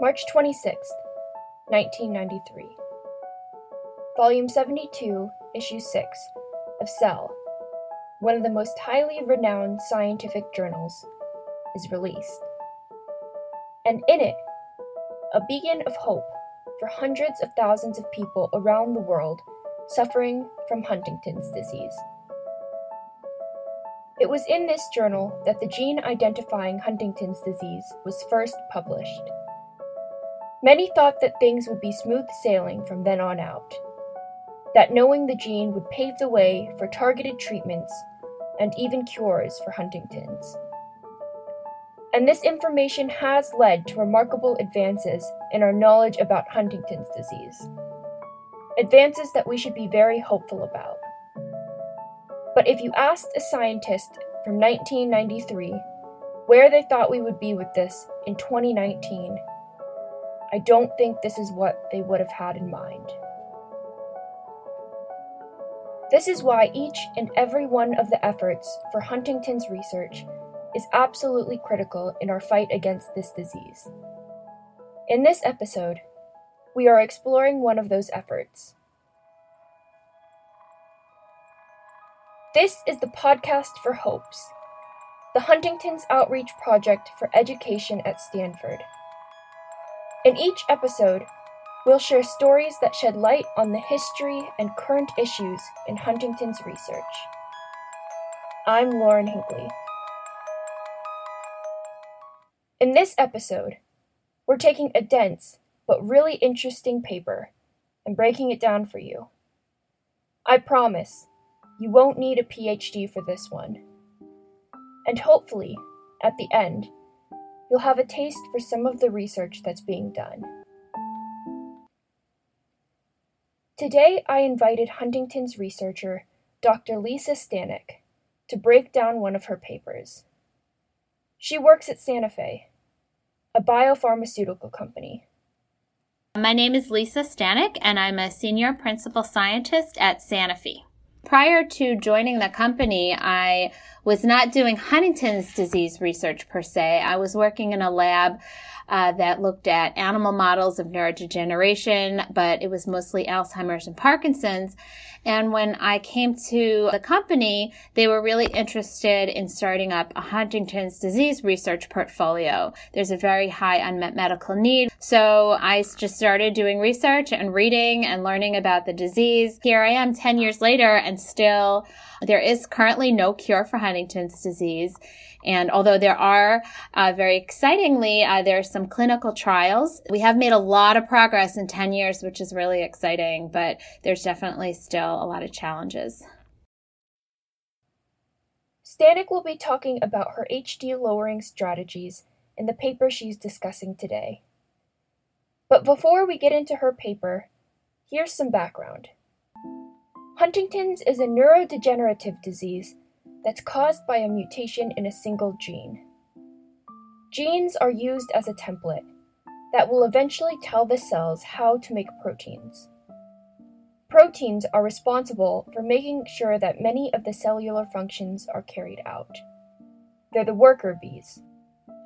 March 26, 1993. Volume 72, Issue 6 of Cell, one of the most highly renowned scientific journals, is released. And in it, a beacon of hope for hundreds of thousands of people around the world suffering from Huntington's disease. It was in this journal that the gene identifying Huntington's disease was first published. Many thought that things would be smooth sailing from then on out, that knowing the gene would pave the way for targeted treatments and even cures for Huntington's. And this information has led to remarkable advances in our knowledge about Huntington's disease. Advances that we should be very hopeful about. But if you asked a scientist from 1993 where they thought we would be with this in 2019, I don't think this is what they would have had in mind. This is why each and every one of the efforts for Huntington's research is absolutely critical in our fight against this disease. In this episode, we are exploring one of those efforts. This is the podcast for Hopes, the Huntington's Outreach Project for Education at Stanford. In each episode, we'll share stories that shed light on the history and current issues in Huntington's research. I'm Lauren Hinckley. In this episode, we're taking a dense but really interesting paper and breaking it down for you. I promise you won't need a PhD for this one. And hopefully, at the end, you'll have a taste for some of the research that's being done. Today, I invited Huntington's researcher, Dr. Lisa Stanek, to break down one of her papers. She works at Santa Fe, a biopharmaceutical company. My name is Lisa Stanek, and I'm a senior principal scientist at Sanofi. Prior to joining the company, I was not doing Huntington's disease research per se. I was working in a lab uh, that looked at animal models of neurodegeneration, but it was mostly Alzheimer's and Parkinson's. And when I came to the company, they were really interested in starting up a Huntington's disease research portfolio. There's a very high unmet medical need. So I just started doing research and reading and learning about the disease. Here I am 10 years later and still there is currently no cure for Huntington's disease. And although there are, uh, very excitingly, uh, there are some clinical trials. We have made a lot of progress in 10 years, which is really exciting, but there's definitely still a lot of challenges. Stanek will be talking about her HD lowering strategies in the paper she's discussing today. But before we get into her paper, here's some background. Huntington's is a neurodegenerative disease that's caused by a mutation in a single gene. Genes are used as a template that will eventually tell the cells how to make proteins. Proteins are responsible for making sure that many of the cellular functions are carried out. They're the worker bees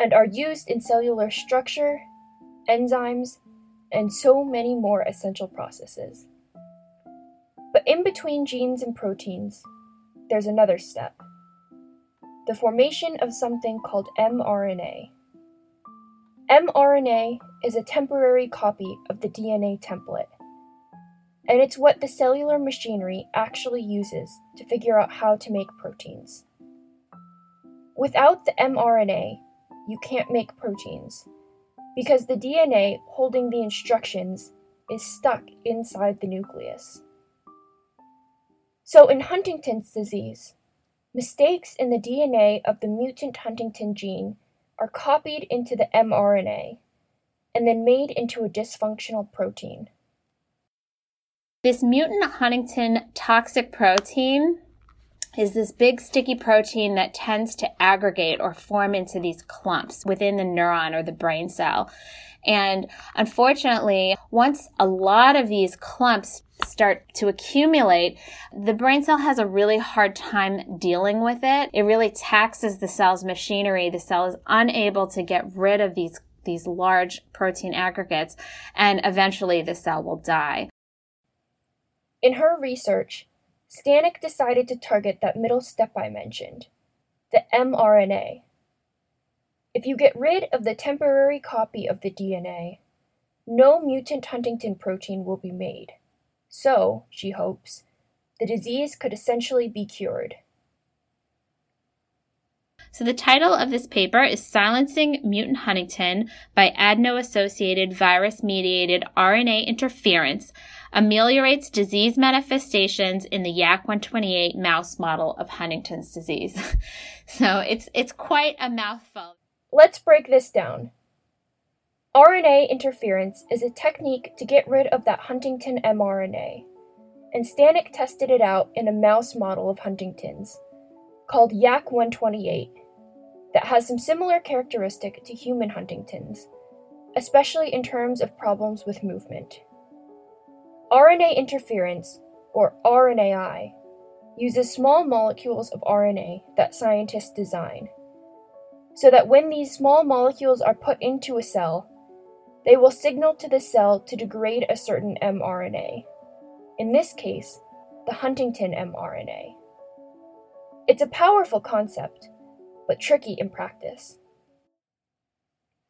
and are used in cellular structure, enzymes, and so many more essential processes. But in between genes and proteins, there's another step the formation of something called mRNA. mRNA is a temporary copy of the DNA template, and it's what the cellular machinery actually uses to figure out how to make proteins. Without the mRNA, you can't make proteins, because the DNA holding the instructions is stuck inside the nucleus. So, in Huntington's disease, mistakes in the DNA of the mutant Huntington gene are copied into the mRNA and then made into a dysfunctional protein. This mutant Huntington toxic protein is this big sticky protein that tends to aggregate or form into these clumps within the neuron or the brain cell. And unfortunately, once a lot of these clumps start to accumulate, the brain cell has a really hard time dealing with it. It really taxes the cell's machinery. The cell is unable to get rid of these these large protein aggregates, and eventually the cell will die. In her research, Stanek decided to target that middle step I mentioned, the mRNA. If you get rid of the temporary copy of the DNA, no mutant Huntington protein will be made. So, she hopes, the disease could essentially be cured. So the title of this paper is Silencing Mutant Huntington by Adeno-Associated Virus-Mediated RNA Interference Ameliorates Disease Manifestations in the YAC128 Mouse Model of Huntington's Disease. so it's, it's quite a mouthful. Let's break this down. RNA interference is a technique to get rid of that Huntington mRNA, and Stanek tested it out in a mouse model of Huntington's called YAC128 that has some similar characteristic to human Huntington's, especially in terms of problems with movement. RNA interference, or RNAi, uses small molecules of RNA that scientists design, so that when these small molecules are put into a cell, they will signal to the cell to degrade a certain mRNA, in this case, the Huntington mRNA. It's a powerful concept, but tricky in practice.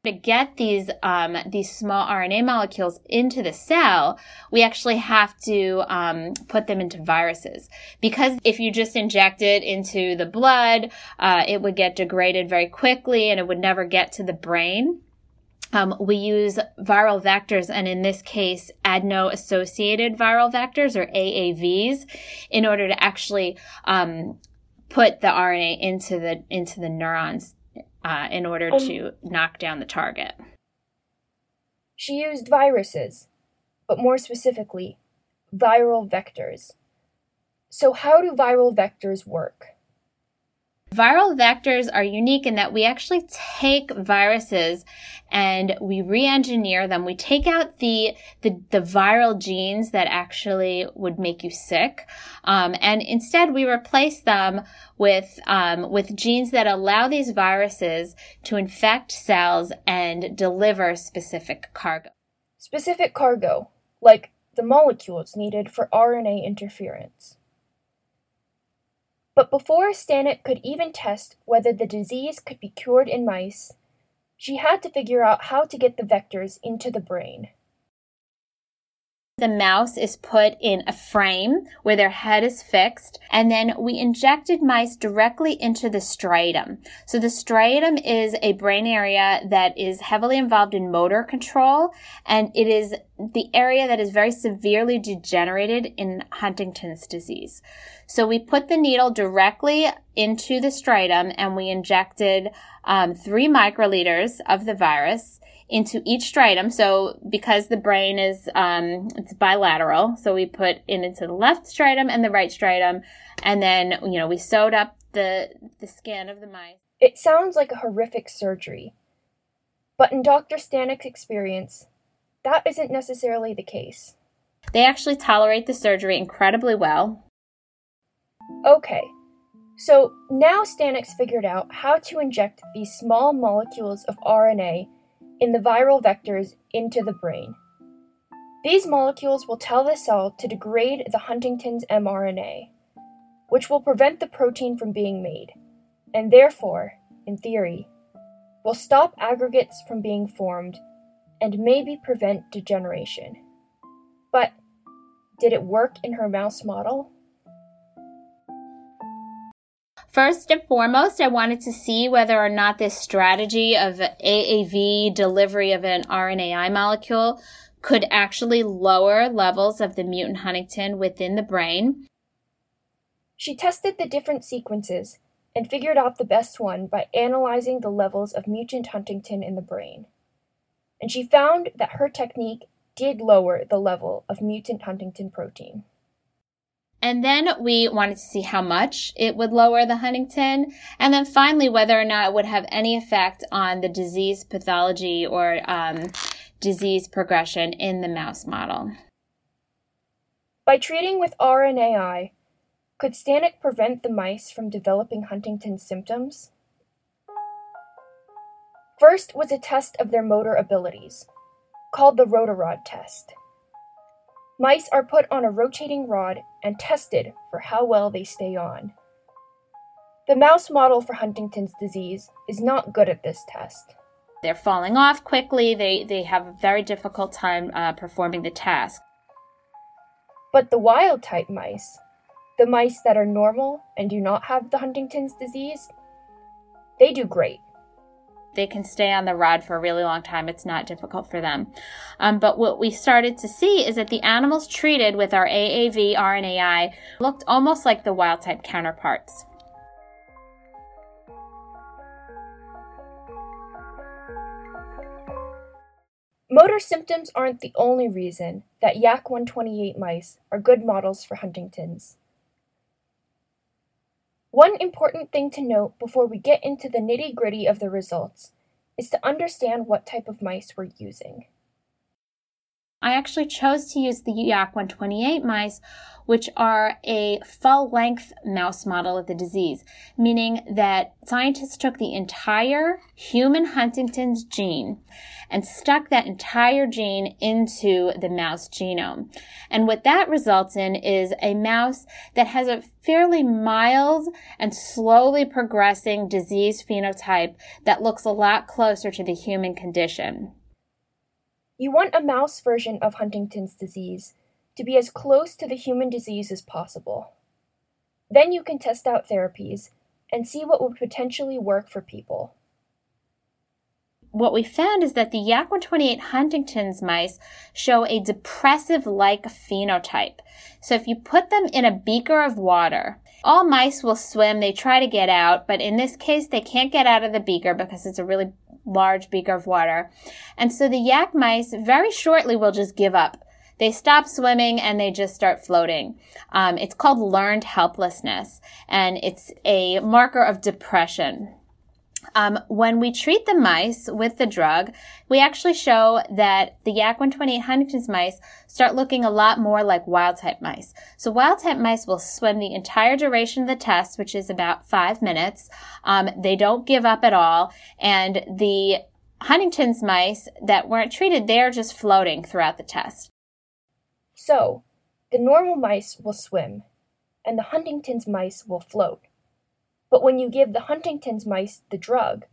To get these um, these small RNA molecules into the cell, we actually have to um, put them into viruses because if you just inject it into the blood, uh, it would get degraded very quickly and it would never get to the brain. Um, we use viral vectors, and in this case, adeno-associated viral vectors or AAVs, in order to actually um, put the RNA into the into the neurons uh, in order um, to knock down the target. She used viruses, but more specifically, viral vectors. So, how do viral vectors work? Viral vectors are unique in that we actually take viruses and we re-engineer them. We take out the, the, the viral genes that actually would make you sick. Um, and instead we replace them with, um, with genes that allow these viruses to infect cells and deliver specific cargo. Specific cargo, like the molecules needed for RNA interference. But before Stanek could even test whether the disease could be cured in mice, she had to figure out how to get the vectors into the brain. The mouse is put in a frame where their head is fixed, and then we injected mice directly into the striatum. So the striatum is a brain area that is heavily involved in motor control, and it is the area that is very severely degenerated in Huntington's disease. So we put the needle directly into the striatum and we injected um, three microliters of the virus into each striatum. So because the brain is um, it's bilateral, so we put in into the left striatum and the right striatum, and then you know we sewed up the the skin of the mice. It sounds like a horrific surgery, but in Dr. Stanek's experience, that isn't necessarily the case. They actually tolerate the surgery incredibly well. Okay, so now Stanek's figured out how to inject these small molecules of RNA in the viral vectors into the brain. These molecules will tell the cell to degrade the Huntington's mRNA, which will prevent the protein from being made, and therefore, in theory, will stop aggregates from being formed and maybe prevent degeneration. But did it work in her mouse model? First and foremost, I wanted to see whether or not this strategy of AAV delivery of an RNAi molecule could actually lower levels of the mutant Huntington within the brain. She tested the different sequences and figured out the best one by analyzing the levels of mutant Huntington in the brain. And she found that her technique did lower the level of mutant Huntington protein. And then we wanted to see how much it would lower the Huntington. And then finally, whether or not it would have any effect on the disease pathology or um, disease progression in the mouse model. By treating with RNAi, could Stanek prevent the mice from developing Huntington's symptoms? First was a test of their motor abilities, called the rotarod test. Mice are put on a rotating rod and tested for how well they stay on. The mouse model for Huntington's disease is not good at this test. They're falling off quickly, they, they have a very difficult time uh, performing the task. But the wild type mice, the mice that are normal and do not have the Huntington's disease, they do great. They can stay on the rod for a really long time. It's not difficult for them. Um, but what we started to see is that the animals treated with our AAV RNAi looked almost like the wild type counterparts. Motor symptoms aren't the only reason that YAC128 mice are good models for Huntington's. One important thing to note before we get into the nitty gritty of the results is to understand what type of mice we're using. I actually chose to use the Yak 128 mice, which are a full length mouse model of the disease, meaning that scientists took the entire human Huntington's gene and stuck that entire gene into the mouse genome. And what that results in is a mouse that has a fairly mild and slowly progressing disease phenotype that looks a lot closer to the human condition. You want a mouse version of Huntington's disease to be as close to the human disease as possible. Then you can test out therapies and see what would potentially work for people. What we found is that the Yak 128 Huntington's mice show a depressive like phenotype. So if you put them in a beaker of water, all mice will swim, they try to get out, but in this case, they can't get out of the beaker because it's a really large beaker of water. And so the yak mice very shortly will just give up. They stop swimming and they just start floating. Um, it's called learned helplessness, and it's a marker of depression. Um, when we treat the mice with the drug, we actually show that the Yak 128 Huntington's mice start looking a lot more like wild type mice. So wild type mice will swim the entire duration of the test, which is about five minutes. Um, they don't give up at all. And the Huntington's mice that weren't treated, they're just floating throughout the test. So, the normal mice will swim, and the Huntington's mice will float. But when you give the Huntington's mice the drug,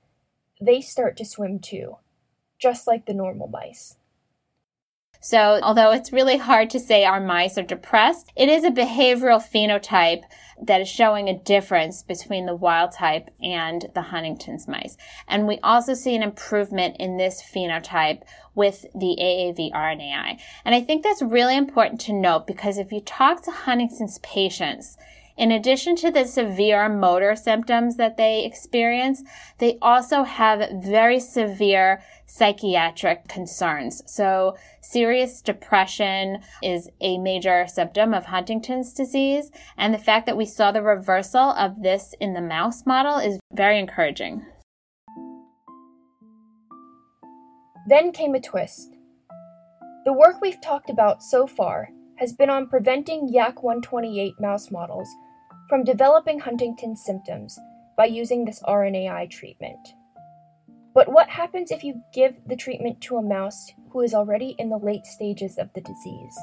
they start to swim too, just like the normal mice. So, although it's really hard to say our mice are depressed, it is a behavioral phenotype that is showing a difference between the wild type and the Huntington's mice. And we also see an improvement in this phenotype with the AAV RNAi. And I think that's really important to note because if you talk to Huntington's patients, in addition to the severe motor symptoms that they experience, they also have very severe psychiatric concerns. So serious depression is a major symptom of Huntington's disease. And the fact that we saw the reversal of this in the mouse model is very encouraging. Then came a twist. The work we've talked about so far has been on preventing Yak 128 mouse models from developing Huntington's symptoms by using this RNAi treatment. But what happens if you give the treatment to a mouse who is already in the late stages of the disease?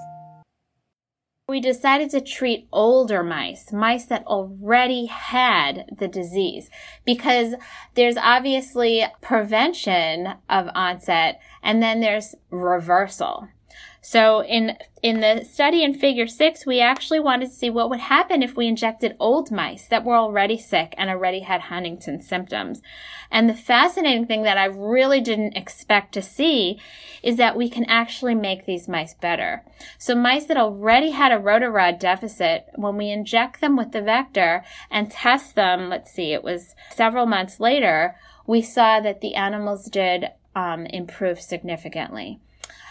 We decided to treat older mice, mice that already had the disease, because there's obviously prevention of onset and then there's reversal. So in, in the study in figure six, we actually wanted to see what would happen if we injected old mice that were already sick and already had Huntington symptoms. And the fascinating thing that I really didn't expect to see is that we can actually make these mice better. So mice that already had a rotarod deficit, when we inject them with the vector and test them, let's see, it was several months later, we saw that the animals did um, improve significantly.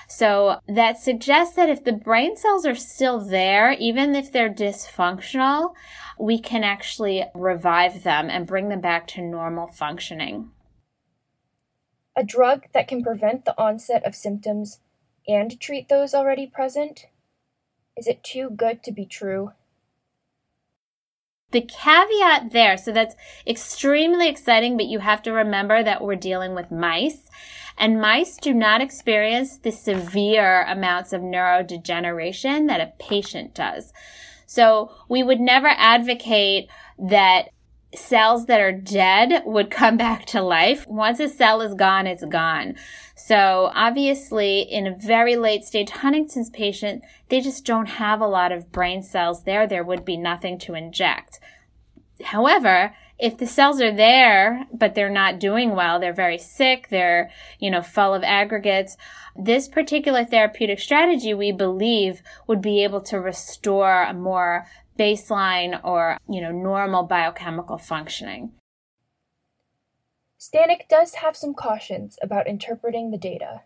So that suggests that if the brain cells are still there, even if they're dysfunctional, we can actually revive them and bring them back to normal functioning. A drug that can prevent the onset of symptoms and treat those already present? Is it too good to be true? The caveat there, so that's extremely exciting, but you have to remember that we're dealing with mice. And mice do not experience the severe amounts of neurodegeneration that a patient does. So we would never advocate that cells that are dead would come back to life. Once a cell is gone, it's gone. So obviously in a very late stage Huntington's patient, they just don't have a lot of brain cells there. There would be nothing to inject. However, if the cells are there, but they're not doing well, they're very sick, they're, you know, full of aggregates, this particular therapeutic strategy, we believe, would be able to restore a more baseline or, you know, normal biochemical functioning. Stanek does have some cautions about interpreting the data.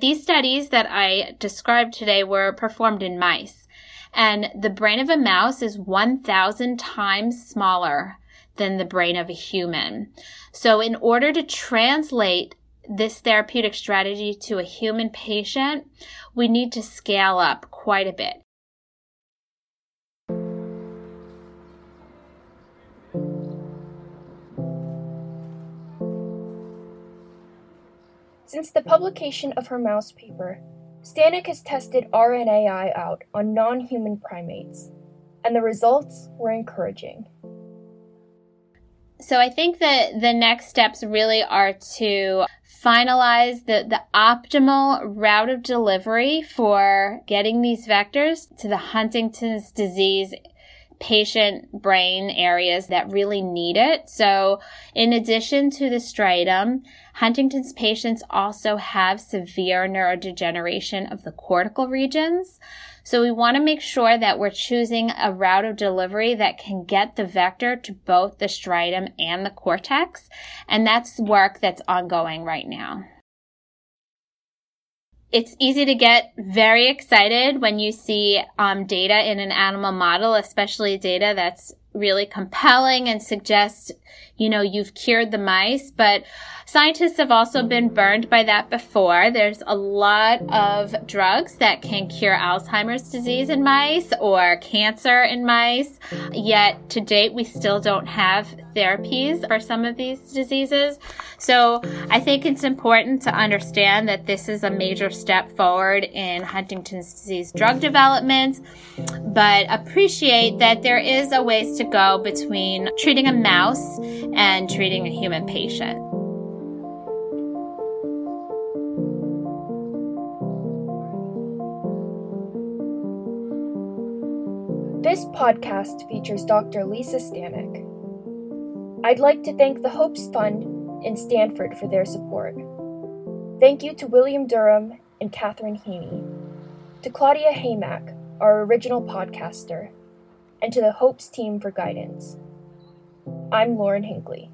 These studies that I described today were performed in mice, and the brain of a mouse is 1,000 times smaller than the brain of a human. So, in order to translate this therapeutic strategy to a human patient, we need to scale up quite a bit. Since the publication of her mouse paper, Stanek has tested RNAi out on non human primates, and the results were encouraging. So I think that the next steps really are to finalize the, the optimal route of delivery for getting these vectors to the Huntington's disease patient brain areas that really need it. So, in addition to the striatum, Huntington's patients also have severe neurodegeneration of the cortical regions. So we want to make sure that we're choosing a route of delivery that can get the vector to both the striatum and the cortex. And that's work that's ongoing right now. It's easy to get very excited when you see um, data in an animal model, especially data that's really compelling and suggests, you know, you've cured the mice. But scientists have also been burned by that before. There's a lot of drugs that can cure Alzheimer's disease in mice or cancer in mice. Yet to date, we still don't have therapies for some of these diseases. So I think it's important to understand that this is a major step forward in Huntington's disease drug development, but appreciate that there is a ways to go between treating a mouse and treating a human patient. This podcast features Dr. Lisa Stanek. I'd like to thank the Hopes Fund in Stanford for their support. Thank you to William Durham and Catherine Heaney, to Claudia Haymack, our original podcaster, and to the Hopes team for guidance. I'm Lauren Hinkley.